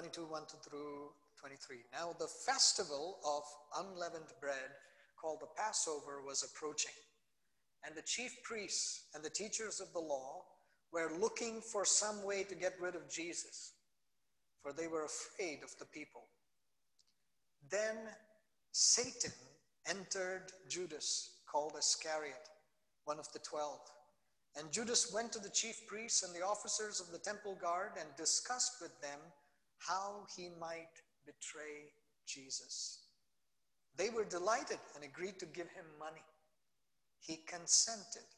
22, 1 through 23. Now the festival of unleavened bread called the Passover was approaching. And the chief priests and the teachers of the law were looking for some way to get rid of Jesus, for they were afraid of the people. Then Satan entered Judas, called Iscariot, one of the twelve. And Judas went to the chief priests and the officers of the temple guard and discussed with them how he might betray Jesus. They were delighted and agreed to give him money. He consented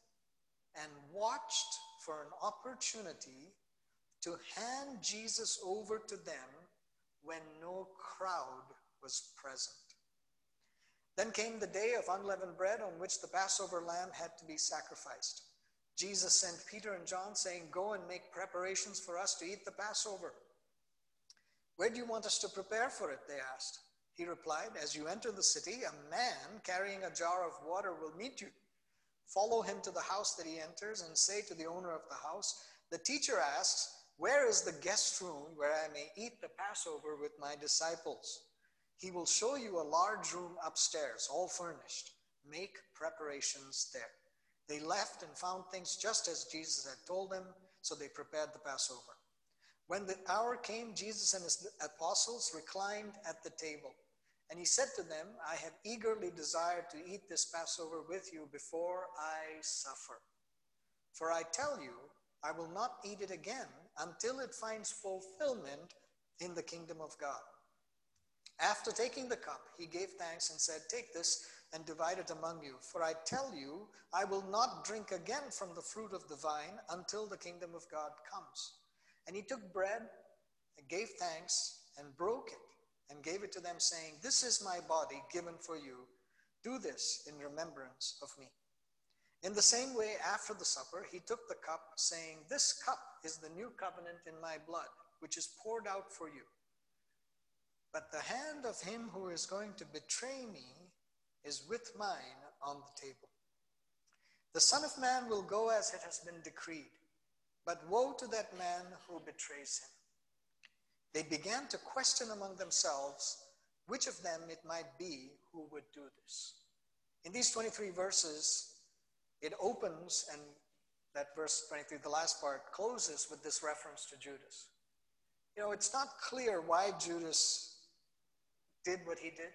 and watched for an opportunity to hand Jesus over to them when no crowd was present. Then came the day of unleavened bread on which the Passover lamb had to be sacrificed. Jesus sent Peter and John, saying, Go and make preparations for us to eat the Passover. Where do you want us to prepare for it? They asked. He replied, As you enter the city, a man carrying a jar of water will meet you. Follow him to the house that he enters and say to the owner of the house, The teacher asks, Where is the guest room where I may eat the Passover with my disciples? He will show you a large room upstairs, all furnished. Make preparations there. They left and found things just as Jesus had told them, so they prepared the Passover. When the hour came, Jesus and his apostles reclined at the table. And he said to them, I have eagerly desired to eat this Passover with you before I suffer. For I tell you, I will not eat it again until it finds fulfillment in the kingdom of God. After taking the cup, he gave thanks and said, Take this and divide it among you. For I tell you, I will not drink again from the fruit of the vine until the kingdom of God comes. And he took bread and gave thanks and broke it and gave it to them, saying, This is my body given for you. Do this in remembrance of me. In the same way, after the supper, he took the cup, saying, This cup is the new covenant in my blood, which is poured out for you. But the hand of him who is going to betray me is with mine on the table. The Son of Man will go as it has been decreed, but woe to that man who betrays him. They began to question among themselves which of them it might be who would do this. In these 23 verses, it opens, and that verse 23, the last part, closes with this reference to Judas. You know, it's not clear why Judas did what he did.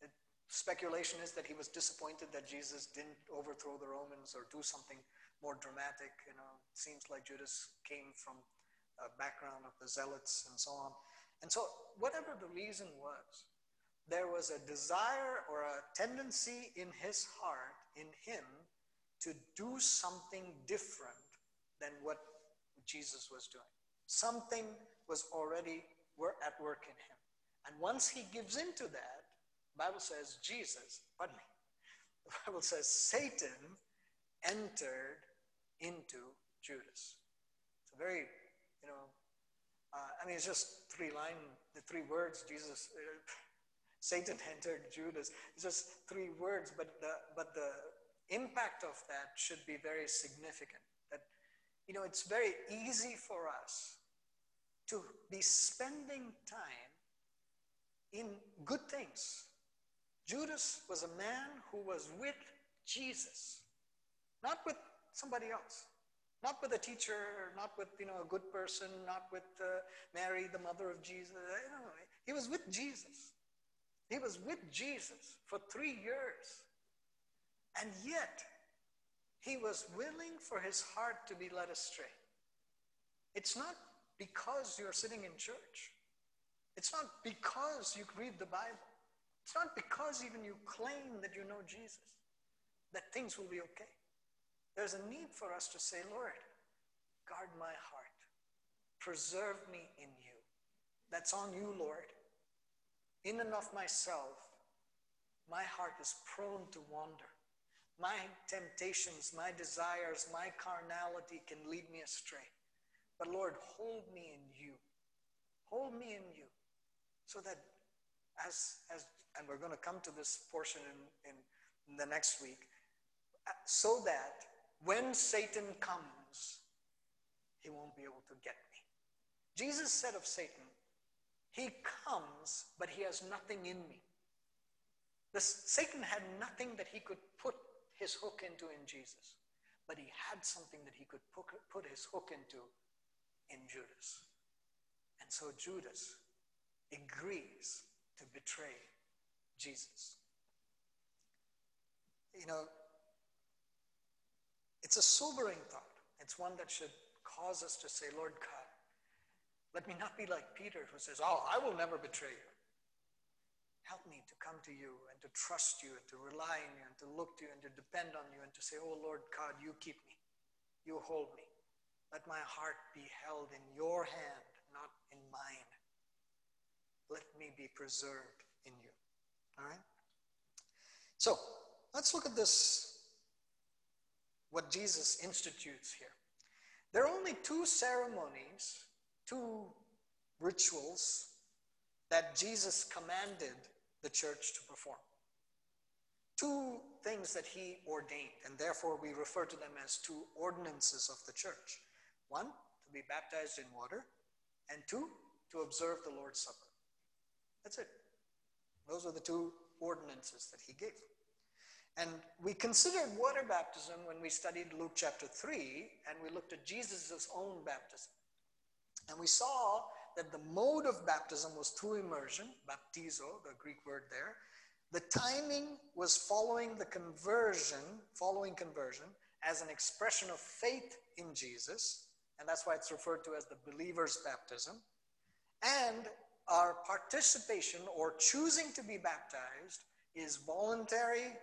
The speculation is that he was disappointed that Jesus didn't overthrow the Romans or do something more dramatic. You know, seems like Judas came from a background of the zealots and so on. And so, whatever the reason was, there was a desire or a tendency in his heart, in him, to do something different than what Jesus was doing. Something was already at work in him. And once he gives into that, Bible says Jesus, pardon me, the Bible says Satan entered into Judas. It's a very, you know, uh, I mean, it's just three line, the three words, Jesus, uh, Satan entered Judas. It's just three words, but the, but the impact of that should be very significant. That, you know, it's very easy for us to be spending time in good things. Judas was a man who was with Jesus, not with somebody else, not with a teacher, not with you know a good person, not with uh, Mary, the mother of Jesus. He was with Jesus. He was with Jesus for three years, and yet he was willing for his heart to be led astray. It's not because you're sitting in church. It's not because you read the Bible. It's not because even you claim that you know Jesus that things will be okay. There's a need for us to say, Lord, guard my heart, preserve me in you. That's on you, Lord. In and of myself, my heart is prone to wander. My temptations, my desires, my carnality can lead me astray. But Lord, hold me in you. Hold me in you so that as, as and we're going to come to this portion in, in, the next week, so that when Satan comes, he won't be able to get me. Jesus said of Satan, He comes, but he has nothing in me. This, Satan had nothing that he could put his hook into in Jesus, but he had something that he could put his hook into in Judas. And so Judas agrees to betray Jesus. You know, it's a sobering thought. It's one that should cause us to say, Lord God, let me not be like Peter who says, Oh, I will never betray you. Help me to come to you and to trust you and to rely on you and to look to you and to depend on you and to say, Oh Lord God, you keep me. You hold me. Let my heart be held in your hand, not in mine. Let me be preserved in you. All right? So let's look at this, what Jesus institutes here. There are only two ceremonies, two rituals that Jesus commanded the church to perform. Two things that he ordained, and therefore we refer to them as two ordinances of the church. One, to be baptized in water, and two, to observe the Lord's Supper. That's it. Those are the two ordinances that he gave. And we considered water baptism when we studied Luke chapter 3, and we looked at Jesus' own baptism. And we saw that the mode of baptism was through immersion, baptizo, the Greek word there. The timing was following the conversion, following conversion, as an expression of faith in Jesus, and that's why it's referred to as the believer's baptism. And our participation or choosing to be baptized is voluntary,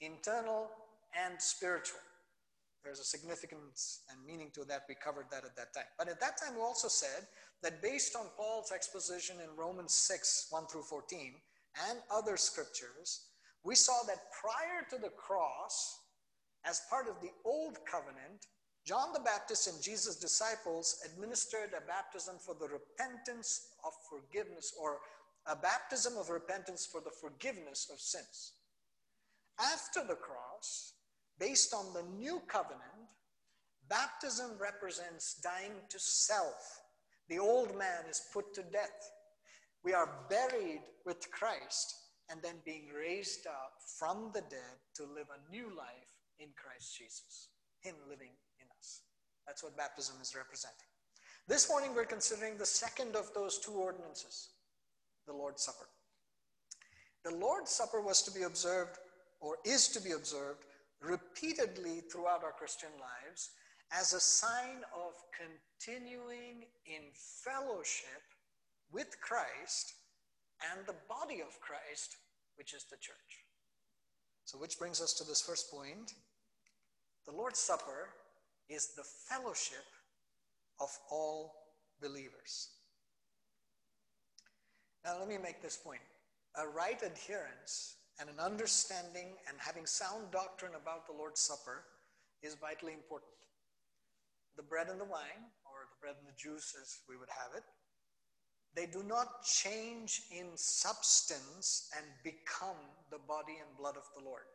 internal, and spiritual. There's a significance and meaning to that. We covered that at that time. But at that time, we also said that based on Paul's exposition in Romans 6 1 through 14 and other scriptures, we saw that prior to the cross, as part of the old covenant, John the Baptist and Jesus' disciples administered a baptism for the repentance of forgiveness, or a baptism of repentance for the forgiveness of sins. After the cross, based on the new covenant, baptism represents dying to self. The old man is put to death. We are buried with Christ and then being raised up from the dead to live a new life in Christ Jesus, Him living in us. that's what baptism is representing. This morning, we're considering the second of those two ordinances, the Lord's Supper. The Lord's Supper was to be observed, or is to be observed, repeatedly throughout our Christian lives as a sign of continuing in fellowship with Christ and the body of Christ, which is the church. So, which brings us to this first point. The Lord's Supper is the fellowship of all believers. Now, let me make this point. A right adherence and an understanding and having sound doctrine about the Lord's Supper is vitally important. The bread and the wine, or the bread and the juice as we would have it, they do not change in substance and become the body and blood of the Lord.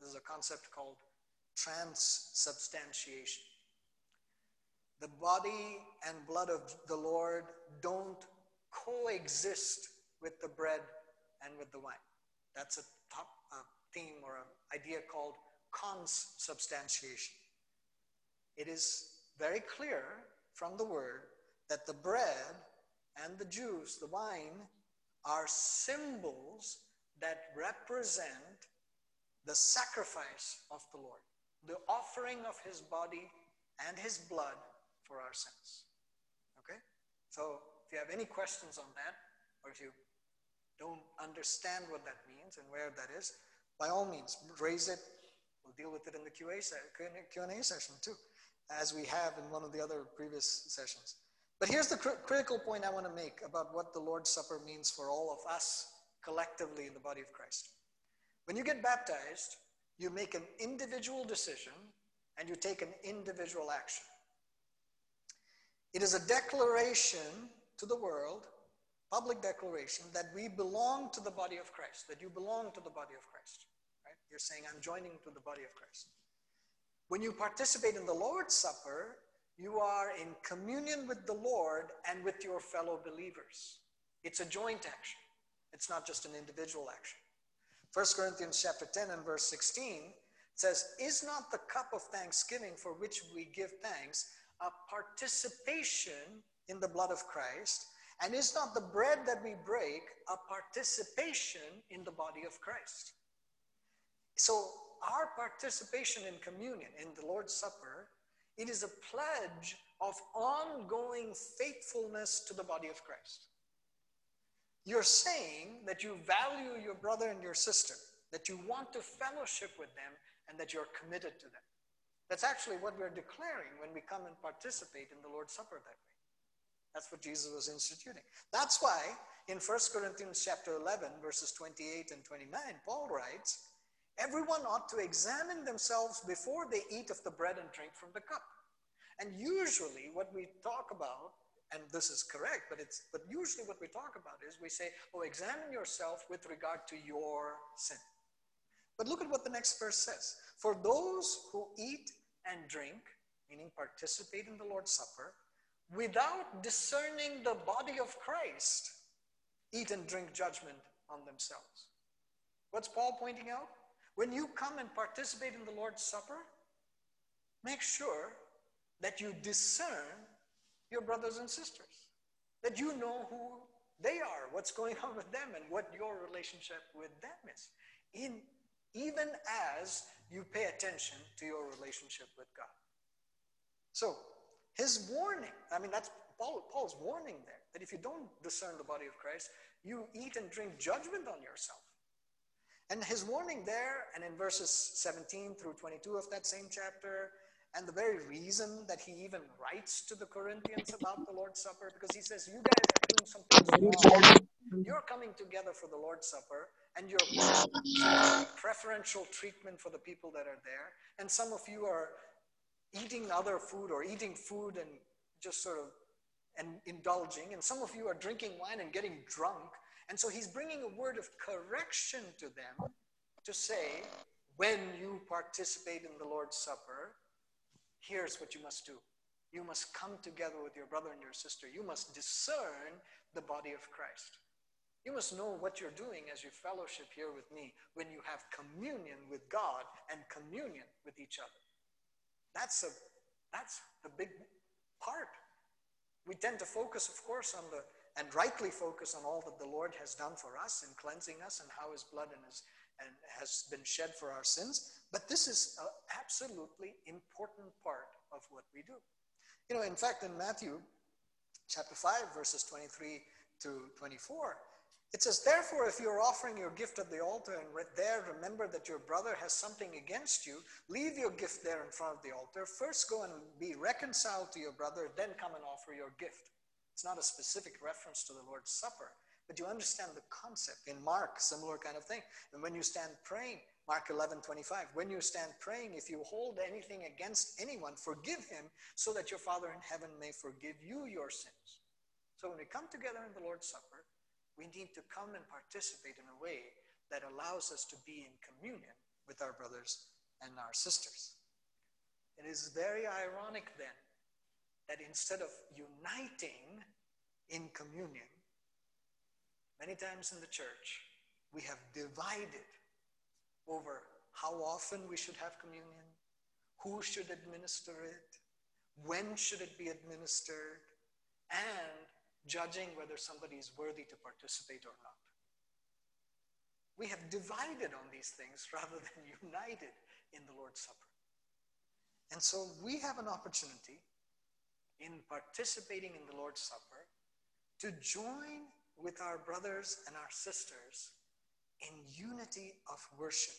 This is a concept called transubstantiation. The body and blood of the Lord don't coexist with the bread and with the wine. That's a top a theme or an idea called consubstantiation. It is very clear from the word that the bread and the juice, the wine, are symbols that represent the sacrifice of the Lord the offering of his body and his blood for our sins. Okay? So if you have any questions on that, or if you don't understand what that means and where that is, by all means, raise it. We'll deal with it in the QA Q&A session too, as we have in one of the other previous sessions. But here's the cr- critical point I want to make about what the Lord's Supper means for all of us collectively in the body of Christ. When you get baptized, you make an individual decision and you take an individual action. It is a declaration to the world, public declaration, that we belong to the body of Christ, that you belong to the body of Christ. Right? You're saying, I'm joining to the body of Christ. When you participate in the Lord's Supper, you are in communion with the Lord and with your fellow believers. It's a joint action. It's not just an individual action. 1 Corinthians chapter 10 and verse 16 says, Is not the cup of thanksgiving for which we give thanks a participation in the blood of Christ? And is not the bread that we break a participation in the body of Christ? So, our participation in communion, in the Lord's Supper, it is a pledge of ongoing faithfulness to the body of Christ. You're saying that you value your brother and your sister, that you want to fellowship with them, and that you're committed to them. That's actually what we're declaring when we come and participate in the Lord's Supper that way. That's what Jesus was instituting. That's why in 1 Corinthians chapter 11, verses 28 and 29, Paul writes, Everyone ought to examine themselves before they eat of the bread and drink from the cup. And usually, what we talk about, and this is correct, but it's but usually what we talk about is we say, "Oh, examine yourself with regard to your sin." But look at what the next verse says: "For those who eat and drink, meaning participate in the Lord's Supper, without discerning the body of Christ, eat and drink judgment on themselves." What's Paul pointing out? When you come and participate in the Lord's Supper, make sure that you discern your brothers and sisters, that you know who they are, what's going on with them, and what your relationship with them is. In, even as you pay attention to your relationship with God. So, his warning, I mean, that's Paul, Paul's warning there, that if you don't discern the body of Christ, you eat and drink judgment on yourself. And his warning there, and in verses 17 through 22 of that same chapter, and the very reason that he even writes to the Corinthians about the Lord's Supper, because he says, You guys are doing something wrong. You're coming together for the Lord's Supper, and you're preferential treatment for the people that are there. And some of you are eating other food or eating food and just sort of and indulging, and some of you are drinking wine and getting drunk and so he's bringing a word of correction to them to say, when you participate in the Lord's Supper, here's what you must do. You must come together with your brother and your sister. You must discern the body of Christ. You must know what you're doing as you fellowship here with me when you have communion with God and communion with each other. That's a that's the big part. We tend to focus, of course, on the and rightly focus on all that the Lord has done for us in cleansing us and how his blood and, his, and has been shed for our sins. But this is an absolutely important part of what we do. You know, in fact, in Matthew chapter 5, verses 23 to 24, it says, Therefore, if you're offering your gift at the altar and there remember that your brother has something against you, leave your gift there in front of the altar. First go and be reconciled to your brother, then come and offer your gift. It's not a specific reference to the Lord's Supper, but you understand the concept. In Mark, similar kind of thing. And when you stand praying, Mark 11, 25, when you stand praying, if you hold anything against anyone, forgive him so that your Father in heaven may forgive you your sins. So when we come together in the Lord's Supper, we need to come and participate in a way that allows us to be in communion with our brothers and our sisters. It is very ironic then that instead of uniting in communion, many times in the church, we have divided over how often we should have communion, who should administer it, when should it be administered, and judging whether somebody is worthy to participate or not. We have divided on these things rather than united in the Lord's Supper. And so we have an opportunity in participating in the Lord's Supper to join with our brothers and our sisters in unity of worship,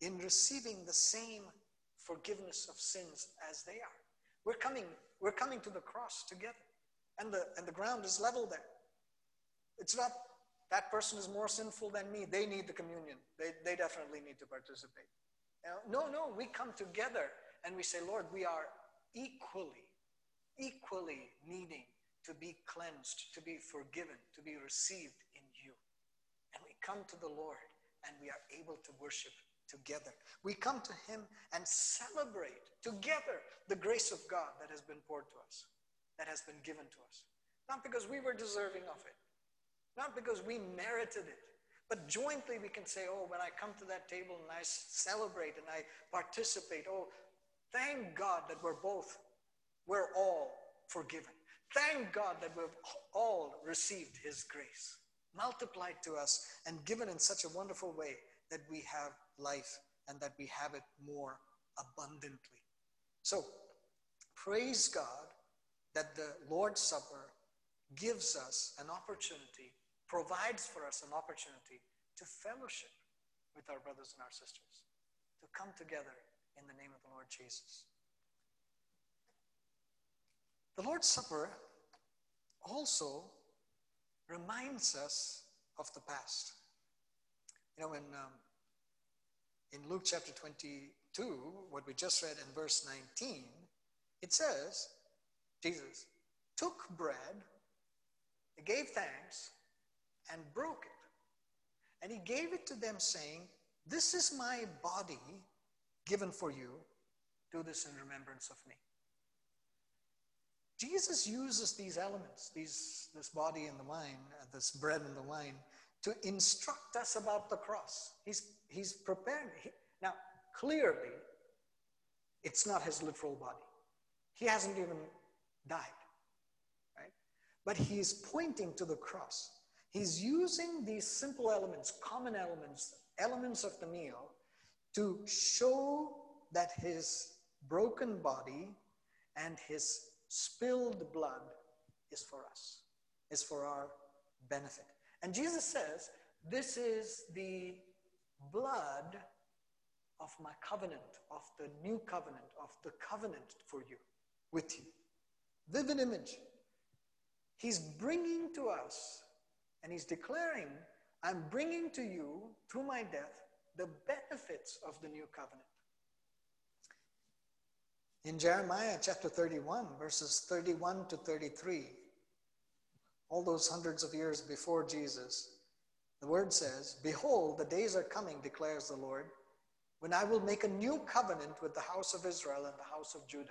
in receiving the same forgiveness of sins as they are. We're coming, we're coming to the cross together, and the, and the ground is level there. It's not that person is more sinful than me. They need the communion. They, they definitely need to participate. No, no, we come together and we say, Lord, we are equally equally needing to be cleansed, to be forgiven, to be received in you. And we come to the Lord and we are able to worship together. We come to Him and celebrate together the grace of God that has been poured to us, that has been given to us. Not because we were deserving of it, not because we merited it, but jointly we can say, oh, when I come to that table and I celebrate and I participate, oh, thank God that we're both, we're all forgiven. Thank God that we've all received His grace, multiplied to us and given in such a wonderful way that we have life and that we have it more abundantly. So, praise God that the Lord's Supper gives us an opportunity, provides for us an opportunity to fellowship with our brothers and our sisters, to come together in the name of the Lord Jesus. The Lord's Supper also reminds us of the past. You know, in, um, in Luke chapter 22, what we just read in verse 19, it says, Jesus took bread, he gave thanks, and broke it. And he gave it to them, saying, This is my body given for you. Do this in remembrance of me. Jesus uses these elements, these, this body and the wine, uh, this bread and the wine, to instruct us about the cross. He's, he's prepared. He, now, clearly, it's not his literal body. He hasn't even died, right? But he's pointing to the cross. He's using these simple elements, common elements, elements of the meal, to show that his broken body and his spilled blood is for us, is for our benefit. And Jesus says, This is the blood of my covenant, of the new covenant, of the covenant for you, with you. Vivid image. He's bringing to us, and he's declaring, I'm bringing to you, through my death, the benefits of the new covenant. In Jeremiah chapter 31, verses 31 to 33, all those hundreds of years before Jesus, the word says, Behold, the days are coming, declares the Lord, when I will make a new covenant with the house of Israel and the house of Judah.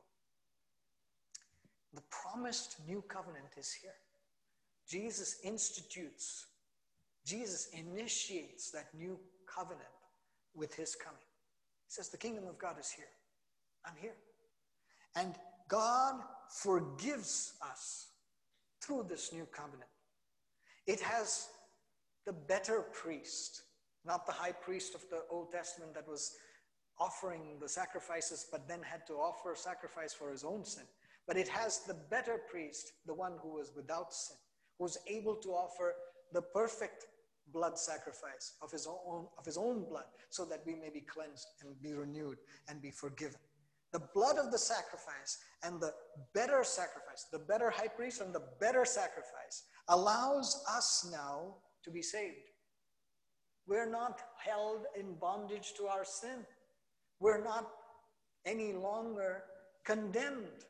The promised new covenant is here. Jesus institutes, Jesus initiates that new covenant with his coming. He says, The kingdom of God is here. I'm here. And God forgives us through this new covenant. It has the better priest, not the high priest of the Old Testament that was offering the sacrifices but then had to offer a sacrifice for his own sin. But it has the better priest, the one who was without sin, who's able to offer the perfect blood sacrifice of his own, of his own blood so that we may be cleansed and be renewed and be forgiven. The blood of the sacrifice and the better sacrifice, the better high priest and the better sacrifice allows us now to be saved. We're not held in bondage to our sin. We're not any longer condemned.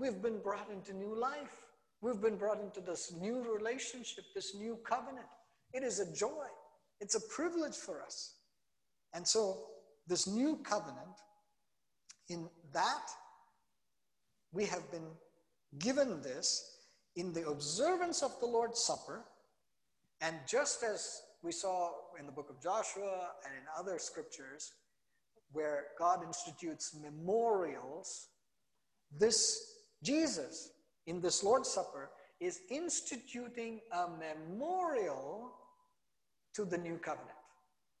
We've been brought into new life. We've been brought into this new relationship, this new covenant. It is a joy, it's a privilege for us. And so, this new covenant in that, we have been given this in the observance of the Lord's Supper. And just as we saw in the book of Joshua and in other scriptures, where God institutes memorials, this Jesus in this Lord's Supper is instituting a memorial to the new covenant.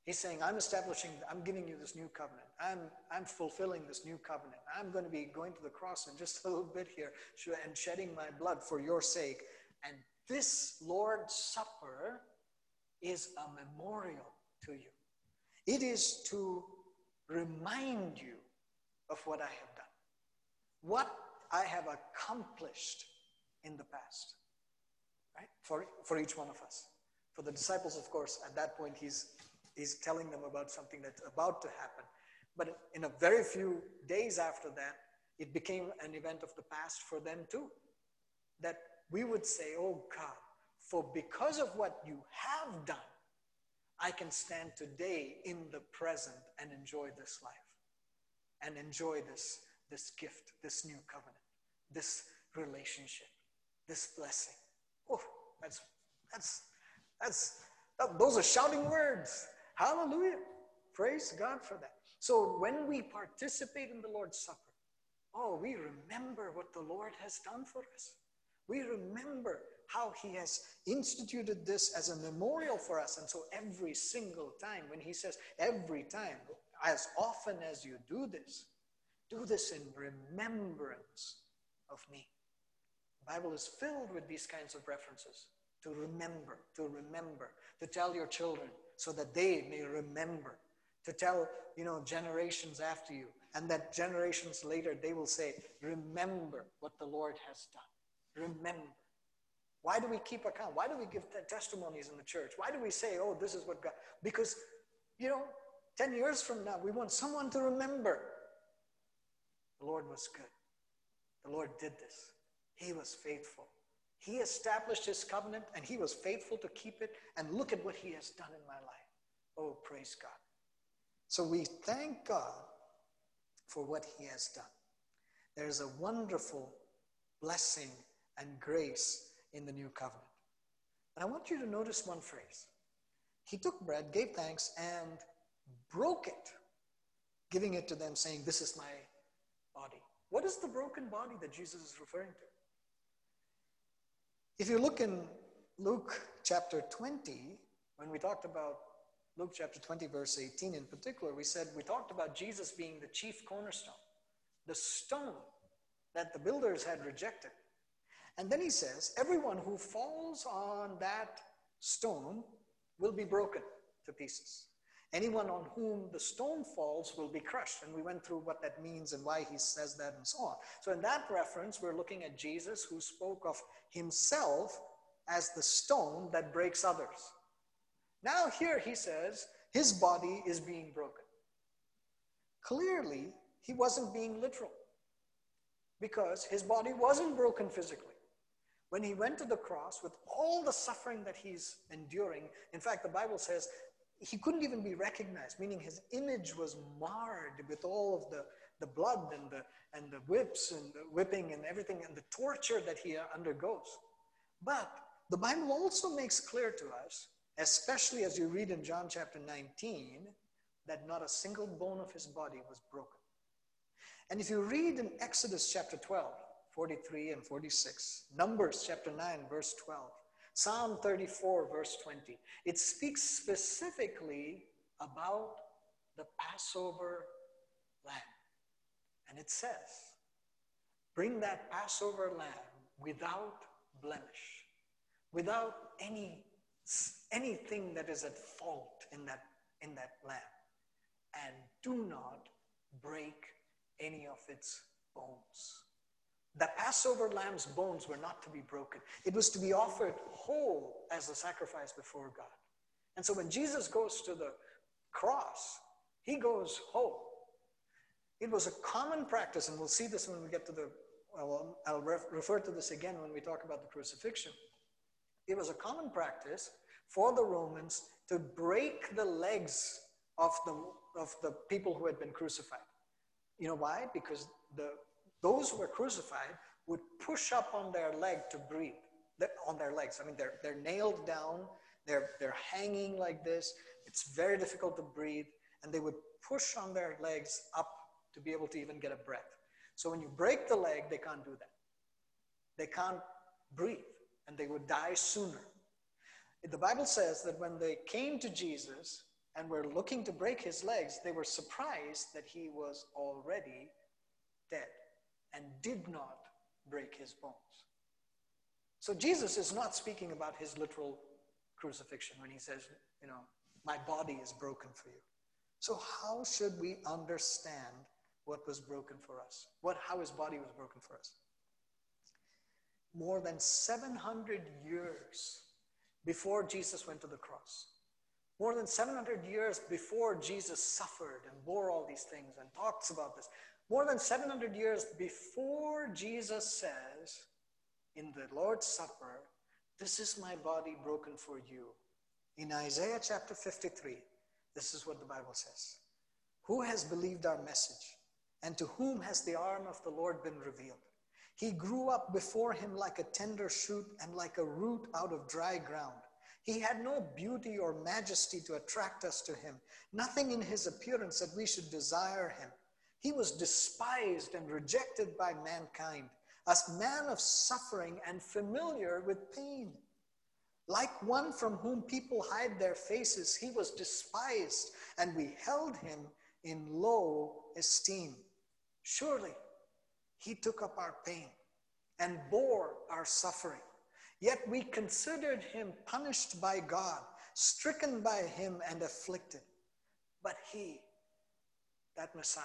He's saying, I'm establishing, I'm giving you this new covenant. I'm, I'm fulfilling this new covenant. I'm going to be going to the cross in just a little bit here and shedding my blood for your sake. And this Lord's Supper is a memorial to you. It is to remind you of what I have done, what I have accomplished in the past, right? For, for each one of us. For the disciples, of course, at that point, he's, he's telling them about something that's about to happen. But in a very few days after that, it became an event of the past for them too. That we would say, Oh God, for because of what you have done, I can stand today in the present and enjoy this life and enjoy this, this gift, this new covenant, this relationship, this blessing. Oh, that's, that's, that's, that, those are shouting words. Hallelujah. Praise God for that. So when we participate in the Lord's Supper, oh, we remember what the Lord has done for us. We remember how he has instituted this as a memorial for us. And so every single time, when he says, every time, as often as you do this, do this in remembrance of me. The Bible is filled with these kinds of references to remember, to remember, to tell your children so that they may remember, to tell, you know, generations after you, and that generations later they will say, remember what the Lord has done. Remember. Why do we keep account? Why do we give testimonies in the church? Why do we say, oh, this is what God? Because, you know, 10 years from now, we want someone to remember. The Lord was good. The Lord did this. He was faithful. He established his covenant and he was faithful to keep it. And look at what he has done in my life. Oh, praise God. So we thank God for what he has done. There's a wonderful blessing and grace in the new covenant. And I want you to notice one phrase. He took bread, gave thanks, and broke it, giving it to them, saying, This is my body. What is the broken body that Jesus is referring to? If you look in Luke chapter 20, when we talked about Luke chapter 20, verse 18 in particular, we said we talked about Jesus being the chief cornerstone, the stone that the builders had rejected. And then he says, Everyone who falls on that stone will be broken to pieces. Anyone on whom the stone falls will be crushed. And we went through what that means and why he says that and so on. So, in that reference, we're looking at Jesus who spoke of himself as the stone that breaks others. Now, here he says his body is being broken. Clearly, he wasn't being literal because his body wasn't broken physically. When he went to the cross with all the suffering that he's enduring, in fact, the Bible says he couldn't even be recognized, meaning his image was marred with all of the, the blood and the, and the whips and the whipping and everything and the torture that he undergoes. But the Bible also makes clear to us, especially as you read in John chapter 19, that not a single bone of his body was broken. And if you read in Exodus chapter 12, 43 and 46, Numbers chapter 9, verse 12, Psalm 34, verse 20. It speaks specifically about the Passover lamb. And it says, Bring that Passover lamb without blemish, without any anything that is at fault in that in that lamb and do not break any of its bones the Passover lamb's bones were not to be broken. It was to be offered whole as a sacrifice before God. And so when Jesus goes to the cross, he goes whole. It was a common practice, and we'll see this when we get to the, well, I'll refer to this again when we talk about the crucifixion. It was a common practice for the Romans to break the legs of the, of the people who had been crucified. You know why? Because the those who were crucified would push up on their leg to breathe, on their legs. I mean, they're, they're nailed down, they're, they're hanging like this. It's very difficult to breathe. And they would push on their legs up to be able to even get a breath. So when you break the leg, they can't do that. They can't breathe and they would die sooner. The Bible says that when they came to Jesus and were looking to break his legs, they were surprised that he was already dead and did not break his bones. So Jesus is not speaking about his literal crucifixion when he says, you know, my body is broken for you. So how should we understand what was broken for us? What how his body was broken for us? More than 700 years before Jesus went to the cross. More than 700 years before Jesus suffered and bore all these things and talks about this. More than 700 years before Jesus says in the Lord's Supper, This is my body broken for you. In Isaiah chapter 53, this is what the Bible says Who has believed our message? And to whom has the arm of the Lord been revealed? He grew up before him like a tender shoot and like a root out of dry ground. He had no beauty or majesty to attract us to him, nothing in his appearance that we should desire him. He was despised and rejected by mankind, a man of suffering and familiar with pain. Like one from whom people hide their faces, he was despised, and we held him in low esteem. Surely he took up our pain and bore our suffering. Yet we considered him punished by God, stricken by him, and afflicted. But he, that Messiah,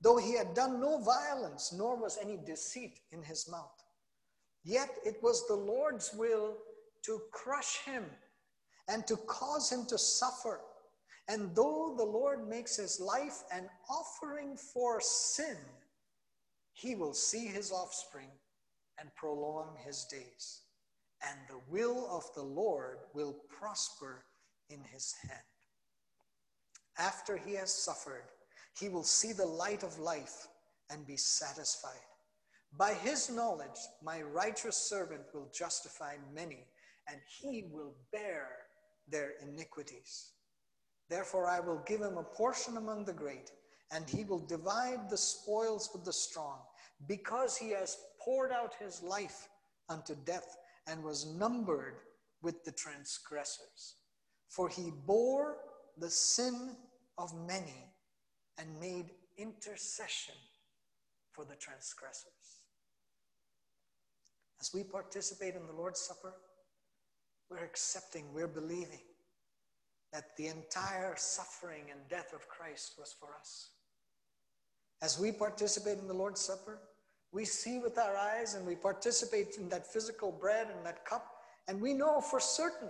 though he had done no violence, nor was any deceit in his mouth. Yet it was the Lord's will to crush him and to cause him to suffer. And though the Lord makes his life an offering for sin, he will see his offspring and prolong his days, and the will of the Lord will prosper in his hand. After he has suffered, he will see the light of life and be satisfied. By his knowledge, my righteous servant will justify many, and he will bear their iniquities. Therefore, I will give him a portion among the great and he will divide the spoils with the strong, because he has poured out his life unto death and was numbered with the transgressors. For he bore the sin of many and made intercession for the transgressors. As we participate in the Lord's Supper, we're accepting, we're believing that the entire suffering and death of Christ was for us. As we participate in the Lord's Supper, we see with our eyes and we participate in that physical bread and that cup, and we know for certain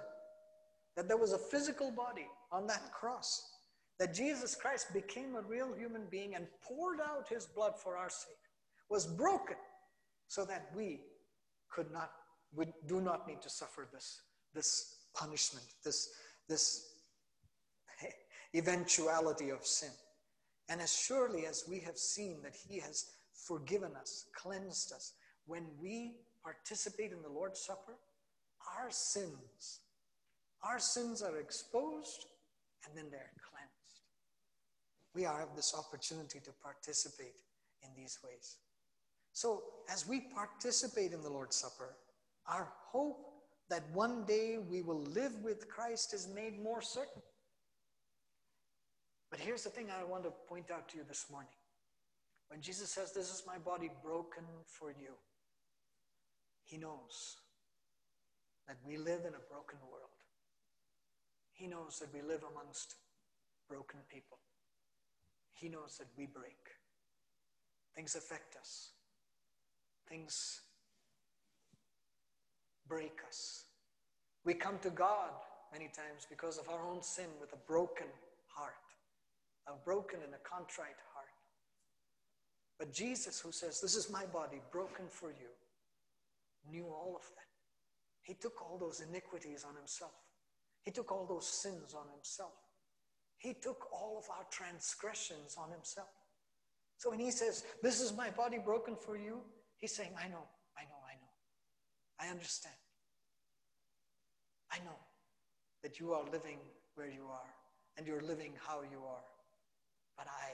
that there was a physical body on that cross, that Jesus Christ became a real human being and poured out his blood for our sake, was broken so that we could not, we do not need to suffer this, this punishment, this, this eventuality of sin. And as surely as we have seen that He has forgiven us, cleansed us, when we participate in the Lord's Supper, our sins, our sins are exposed and then they're cleansed. We have this opportunity to participate in these ways. So, as we participate in the Lord's Supper, our hope that one day we will live with Christ is made more certain. But here's the thing I want to point out to you this morning. When Jesus says, This is my body broken for you, he knows that we live in a broken world. He knows that we live amongst broken people. He knows that we break. Things affect us. Things break us. We come to God many times because of our own sin with a broken heart a broken and a contrite heart. But Jesus, who says, This is my body broken for you, knew all of that. He took all those iniquities on himself. He took all those sins on himself. He took all of our transgressions on himself. So when he says, This is my body broken for you, he's saying, I know, I know, I know. I understand. I know that you are living where you are and you're living how you are. But I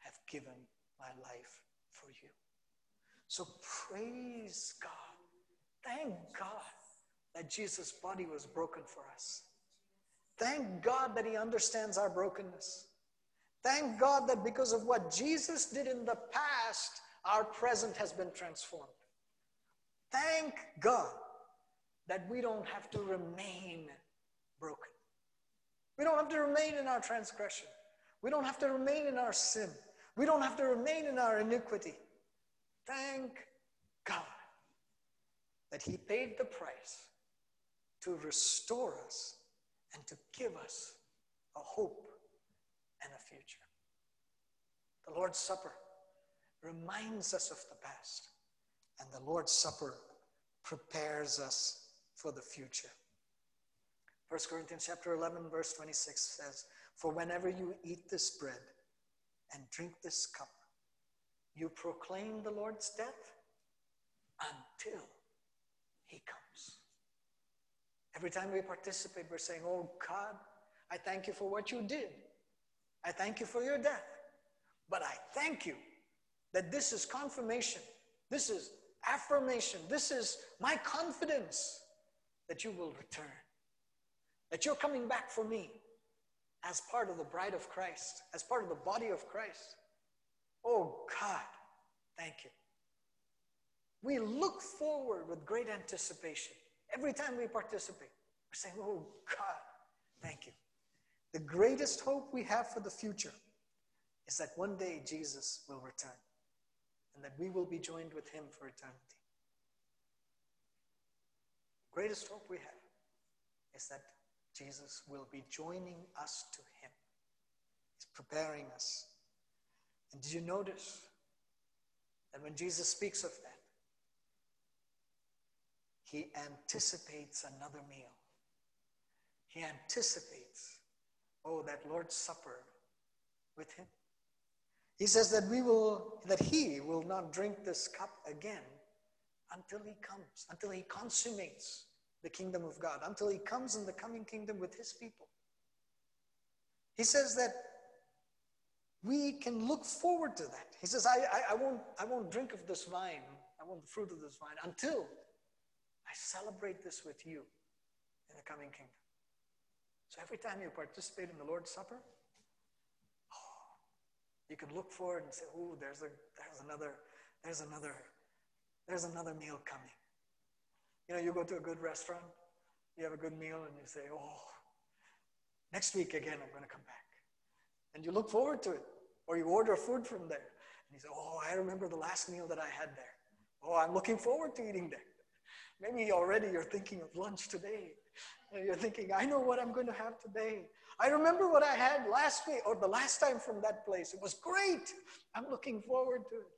have given my life for you. So praise God. Thank God that Jesus' body was broken for us. Thank God that He understands our brokenness. Thank God that because of what Jesus did in the past, our present has been transformed. Thank God that we don't have to remain broken. We don't have to remain in our transgression. We don't have to remain in our sin. We don't have to remain in our iniquity. Thank God that He paid the price to restore us and to give us a hope and a future. The Lord's Supper reminds us of the past, and the Lord's Supper prepares us for the future. 1 Corinthians chapter 11 verse 26 says, "For whenever you eat this bread and drink this cup, you proclaim the Lord's death until he comes." Every time we participate, we're saying, "Oh God, I thank you for what you did. I thank you for your death. But I thank you that this is confirmation. This is affirmation. This is my confidence that you will return, that you're coming back for me as part of the bride of Christ, as part of the body of Christ. Oh God, thank you. We look forward with great anticipation every time we participate. We're saying, Oh God, thank you. The greatest hope we have for the future is that one day Jesus will return and that we will be joined with him for eternity The greatest hope we have is that Jesus will be joining us to Him. He's preparing us. And did you notice that when Jesus speaks of that, He anticipates another meal? He anticipates, oh, that Lord's Supper with Him. He says that we will, that He will not drink this cup again until he comes, until he consummates the kingdom of God, until he comes in the coming kingdom with his people. He says that we can look forward to that. He says, I, I, I, won't, I won't drink of this wine, I won't the fruit of this vine until I celebrate this with you in the coming kingdom. So every time you participate in the Lord's Supper, oh, you can look forward and say, oh, there's, a, there's another, there's another there's another meal coming. You know, you go to a good restaurant, you have a good meal, and you say, oh, next week again, I'm going to come back. And you look forward to it. Or you order food from there. And you say, oh, I remember the last meal that I had there. Oh, I'm looking forward to eating there. Maybe already you're thinking of lunch today. And you're thinking, I know what I'm going to have today. I remember what I had last week or the last time from that place. It was great. I'm looking forward to it.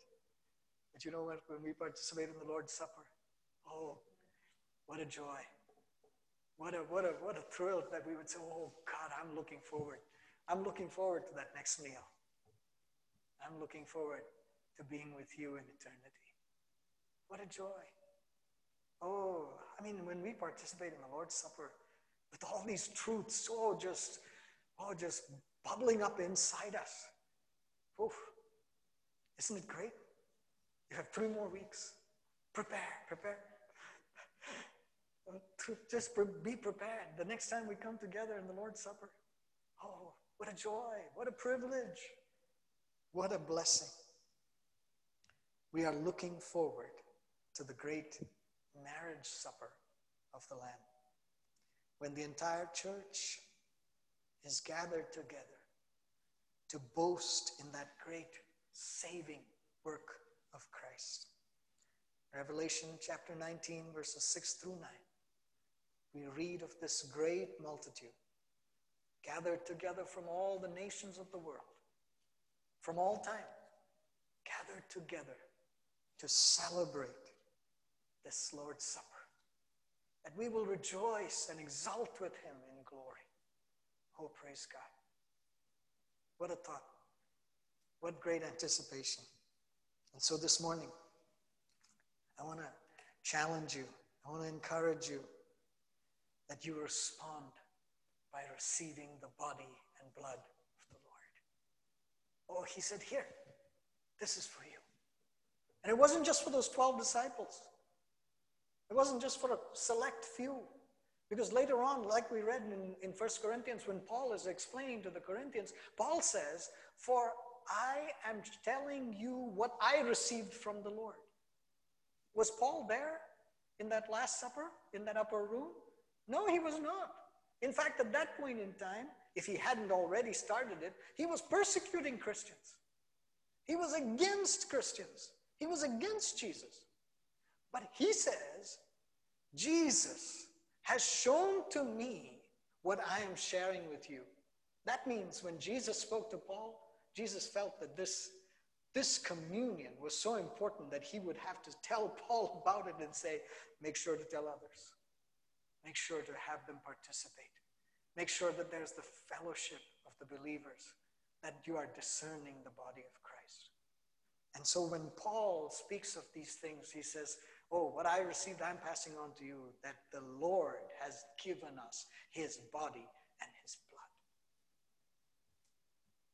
But you know what? When we participate in the Lord's Supper, oh, what a joy. What a, what a, what a thrill that we would say, oh, God, I'm looking forward. I'm looking forward to that next meal. I'm looking forward to being with you in eternity. What a joy. Oh, I mean, when we participate in the Lord's Supper with all these truths, oh, just, oh, just bubbling up inside us. Oof. Isn't it great? You have three more weeks. Prepare, prepare. Just be prepared. The next time we come together in the Lord's Supper, oh, what a joy, what a privilege, what a blessing. We are looking forward to the great marriage supper of the Lamb when the entire church is gathered together to boast in that great saving work of Christ. Revelation chapter 19, verses 6 through 9. We read of this great multitude gathered together from all the nations of the world, from all time, gathered together to celebrate this Lord's Supper. That we will rejoice and exult with him in glory. Oh, praise God. What a thought. What great anticipation. And so this morning, I want to challenge you, I want to encourage you that you respond by receiving the body and blood of the Lord. Oh, he said, Here, this is for you. And it wasn't just for those 12 disciples, it wasn't just for a select few. Because later on, like we read in, in 1 Corinthians, when Paul is explaining to the Corinthians, Paul says, For I am telling you what I received from the Lord. Was Paul there in that Last Supper, in that upper room? No, he was not. In fact, at that point in time, if he hadn't already started it, he was persecuting Christians. He was against Christians. He was against Jesus. But he says, Jesus has shown to me what I am sharing with you. That means when Jesus spoke to Paul, Jesus felt that this, this communion was so important that he would have to tell Paul about it and say, make sure to tell others. Make sure to have them participate. Make sure that there's the fellowship of the believers, that you are discerning the body of Christ. And so when Paul speaks of these things, he says, Oh, what I received, I'm passing on to you that the Lord has given us his body and his blood.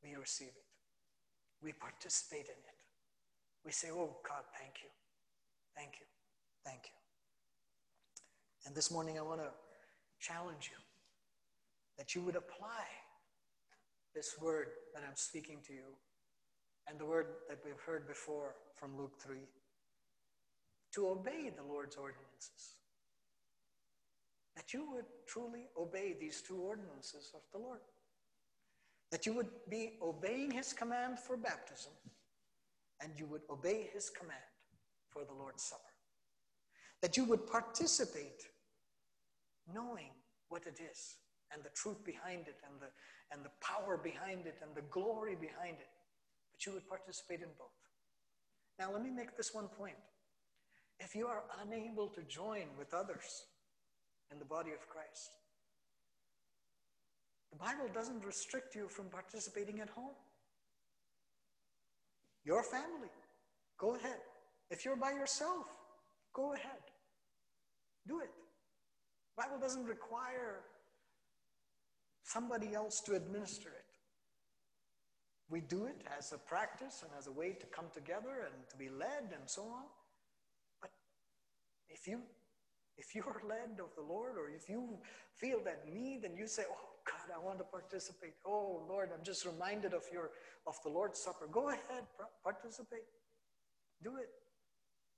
We receive it, we participate in it. We say, Oh, God, thank you. Thank you. Thank you. And this morning, I want to challenge you that you would apply this word that I'm speaking to you and the word that we've heard before from Luke 3 to obey the Lord's ordinances. That you would truly obey these two ordinances of the Lord. That you would be obeying his command for baptism and you would obey his command for the Lord's Supper. That you would participate knowing what it is and the truth behind it and the, and the power behind it and the glory behind it. But you would participate in both. Now, let me make this one point. If you are unable to join with others in the body of Christ, the Bible doesn't restrict you from participating at home. Your family, go ahead. If you're by yourself, go ahead. Do it. The Bible doesn't require somebody else to administer it. We do it as a practice and as a way to come together and to be led and so on. If you if you are led of the Lord or if you feel that need and you say, Oh God, I want to participate. Oh Lord, I'm just reminded of your of the Lord's Supper. Go ahead, participate. Do it.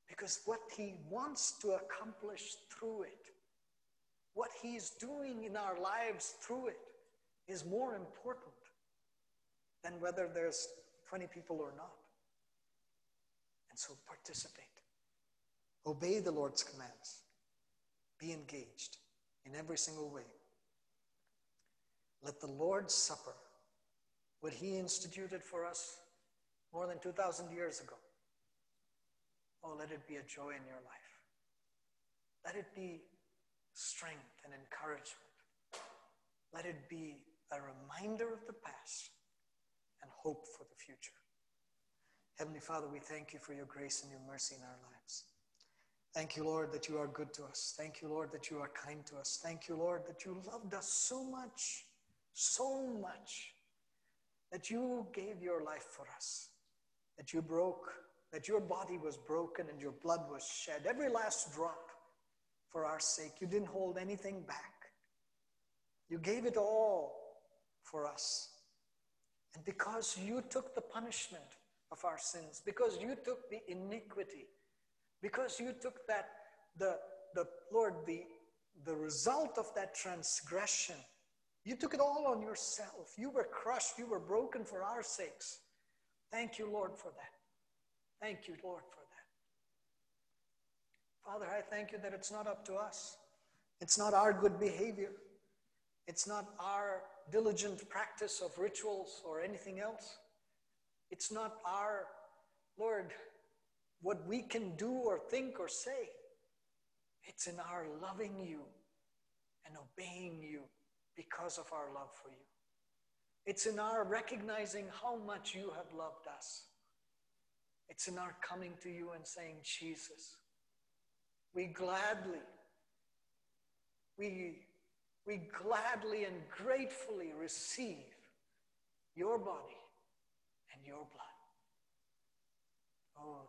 Because what he wants to accomplish through it, what he's doing in our lives through it, is more important than whether there's 20 people or not. And so participate. Obey the Lord's commands. Be engaged in every single way. Let the Lord's Supper, what He instituted for us more than 2,000 years ago, oh, let it be a joy in your life. Let it be strength and encouragement. Let it be a reminder of the past and hope for the future. Heavenly Father, we thank you for your grace and your mercy in our lives. Thank you, Lord, that you are good to us. Thank you, Lord, that you are kind to us. Thank you, Lord, that you loved us so much, so much, that you gave your life for us, that you broke, that your body was broken and your blood was shed, every last drop for our sake. You didn't hold anything back. You gave it all for us. And because you took the punishment of our sins, because you took the iniquity because you took that, the, the Lord, the, the result of that transgression, you took it all on yourself. You were crushed, you were broken for our sakes. Thank you, Lord, for that. Thank you, Lord, for that. Father, I thank you that it's not up to us. It's not our good behavior. It's not our diligent practice of rituals or anything else. It's not our, Lord, what we can do or think or say. It's in our loving you and obeying you because of our love for you. It's in our recognizing how much you have loved us. It's in our coming to you and saying, Jesus, we gladly, we, we gladly and gratefully receive your body and your blood. Oh,